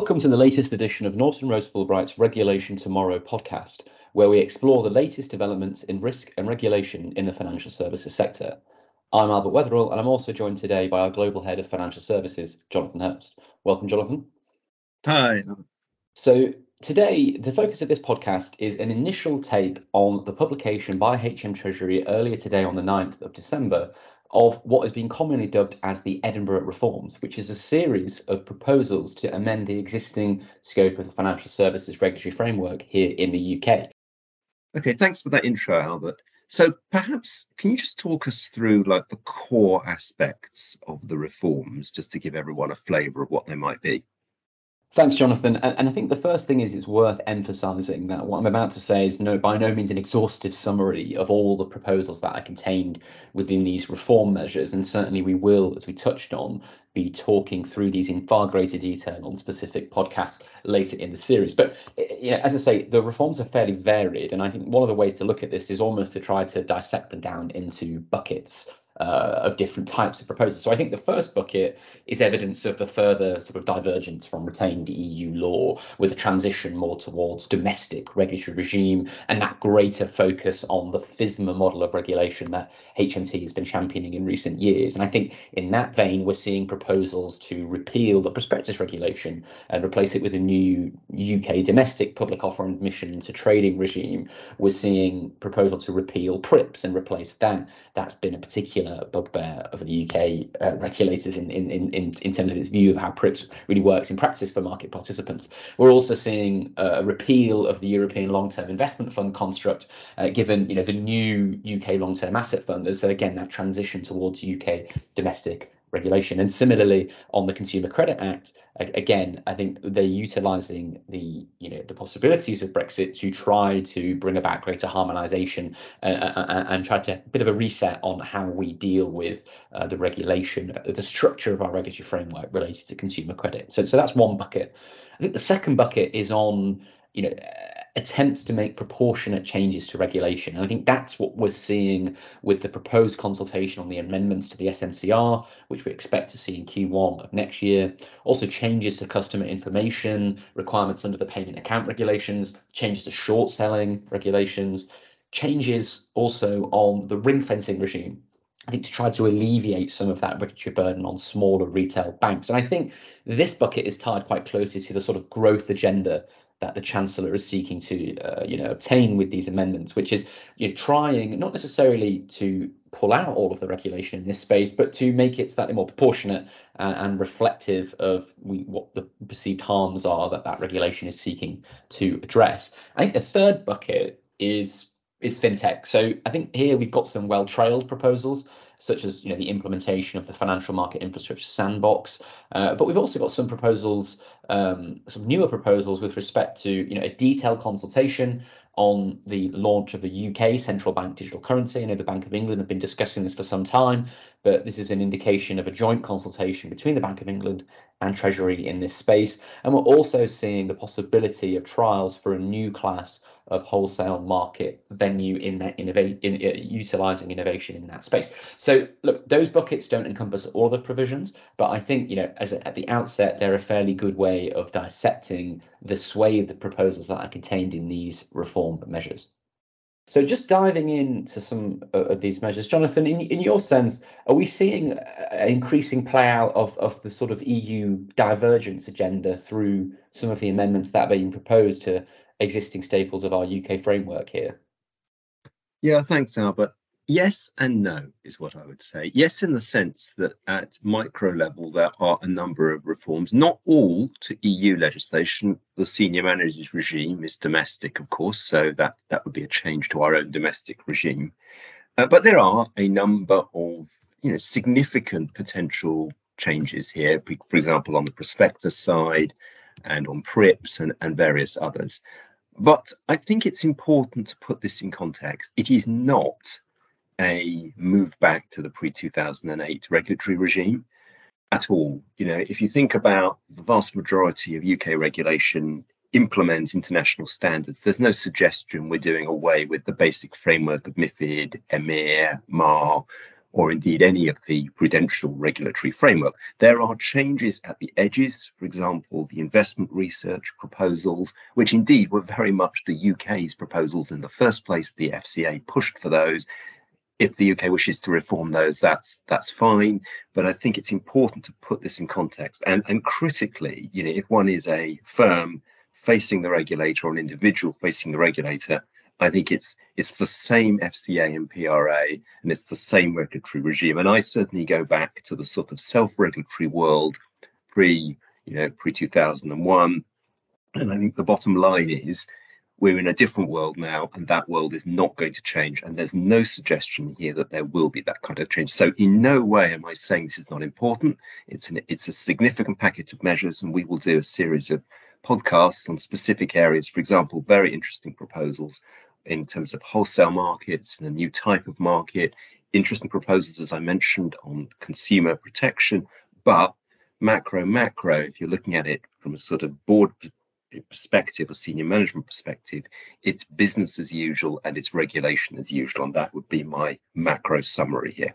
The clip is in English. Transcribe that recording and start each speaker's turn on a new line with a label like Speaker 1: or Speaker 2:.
Speaker 1: Welcome to the latest edition of Norton Rose Fulbright's Regulation Tomorrow podcast, where we explore the latest developments in risk and regulation in the financial services sector. I'm Albert Weatherall, and I'm also joined today by our Global Head of Financial Services, Jonathan Herbst. Welcome, Jonathan.
Speaker 2: Hi.
Speaker 1: So, today, the focus of this podcast is an initial take on the publication by HM Treasury earlier today on the 9th of December of what has been commonly dubbed as the Edinburgh Reforms, which is a series of proposals to amend the existing scope of the financial services regulatory framework here in the UK.
Speaker 2: Okay, thanks for that intro, Albert. So perhaps can you just talk us through like the core aspects of the reforms, just to give everyone a flavour of what they might be?
Speaker 1: Thanks, Jonathan. And, and, I think the first thing is it's worth emphasising that what I'm about to say is no, by no means an exhaustive summary of all the proposals that are contained within these reform measures. And certainly we will, as we touched on, be talking through these in far greater detail on specific podcasts later in the series. But eh, eh, you know, as I say, the reforms are fairly varied. And I think one of the ways to look at this is almost to try to dissect them down into buckets uh, of different types of proposals. So I think the first bucket is evidence of the further sort of divergence from retained EU law with a transition more towards domestic regulatory regime and that greater focus on the FISMA model of regulation that HMT has been championing in recent years. And I think in that vein, we're seeing proposals to repeal the prospectus regulation and replace it with a new UK domestic public offer and admission into trading regime. We're seeing proposal to repeal PRIIPs and replace that. That's been a particular uh, bugbear of the UK uh, regulators in, in, in, in terms of its view of how PRIIPs really works in practice for market participants. We're also seeing uh, a repeal of the European Long-Term Investment Fund construct, uh, given you know the new UK Long-Term Asset Fund. So again, that transition towards UK domestic regulation. And similarly, on the Consumer Credit Act, again, I think they're utilising the you know the possibilities of Brexit to try to bring about greater harmonisation uh, uh, uh, and try to a bit of a reset on how we deal with uh, the regulation, the structure of our regulatory framework related to consumer credit. So, so that's one bucket. I think the second bucket is on you know attempts to make proportionate changes to regulation. And I think that's what we're seeing with the proposed consultation on the amendments to the SMCR, which we expect to see in Q1 of next year. Also, changes to customer information, requirements under the payment account regulations, changes to short selling regulations, changes also on the ring fencing regime. I think to try to alleviate some of that regulatory burden on smaller retail banks. And I think this bucket is tied quite closely to the sort of growth agenda that the chancellor is seeking to uh, you know obtain with these amendments which is you're trying not necessarily to pull out all of the regulation in this space but to make it slightly more proportionate uh, and reflective of we, what the perceived harms are that that regulation is seeking to address i think the third bucket is is fintech so i think here we've got some well trailed proposals such as you know the implementation of the financial market infrastructure sandbox. Uh, but we've also got some proposals, um, some newer proposals with respect to you know a detailed consultation on the launch of the UK central bank digital currency. I know the Bank of England have been discussing this for some time, but this is an indication of a joint consultation between the Bank of England and Treasury in this space. And we're also seeing the possibility of trials for a new class of wholesale market venue in that innovate in uh, utilizing innovation in that space. So look, those buckets don't encompass all the provisions, but I think you know as a, at the outset they're a fairly good way of dissecting the sway of the proposals that are contained in these reform measures. So just diving into some uh, of these measures, Jonathan, in, in your sense, are we seeing an increasing play out of, of the sort of EU divergence agenda through some of the amendments that are being proposed to existing staples of our UK framework here?
Speaker 2: Yeah, thanks, Albert. Yes and no is what I would say. Yes, in the sense that at micro level, there are a number of reforms, not all to EU legislation. The senior managers regime is domestic, of course, so that, that would be a change to our own domestic regime. Uh, but there are a number of you know, significant potential changes here, for example, on the prospectus side and on PRIIPs and, and various others. But I think it's important to put this in context. It is not a move back to the pre 2008 regulatory regime at all. You know, if you think about the vast majority of UK regulation implements international standards, there's no suggestion we're doing away with the basic framework of MIFID, EMIR, MAR, or indeed any of the prudential regulatory framework. There are changes at the edges, for example, the investment research proposals, which indeed were very much the UK's proposals in the first place. The FCA pushed for those. If the UK wishes to reform those, that's that's fine. But I think it's important to put this in context. And and critically, you know, if one is a firm facing the regulator or an individual facing the regulator, I think it's it's the same FCA and PRA, and it's the same regulatory regime. And I certainly go back to the sort of self-regulatory world pre, you know, pre 2001. And I think the bottom line is we're in a different world now, and that world is not going to change. And there's no suggestion here that there will be that kind of change. So in no way am I saying this is not important. It's an it's a significant package of measures, and we will do a series of podcasts on specific areas. For example, very interesting proposals in terms of wholesale markets and a new type of market. Interesting proposals, as I mentioned, on consumer protection. But macro, macro, if you're looking at it from a sort of board perspective or senior management perspective, it's business as usual and it's regulation as usual. And that would be my macro summary here.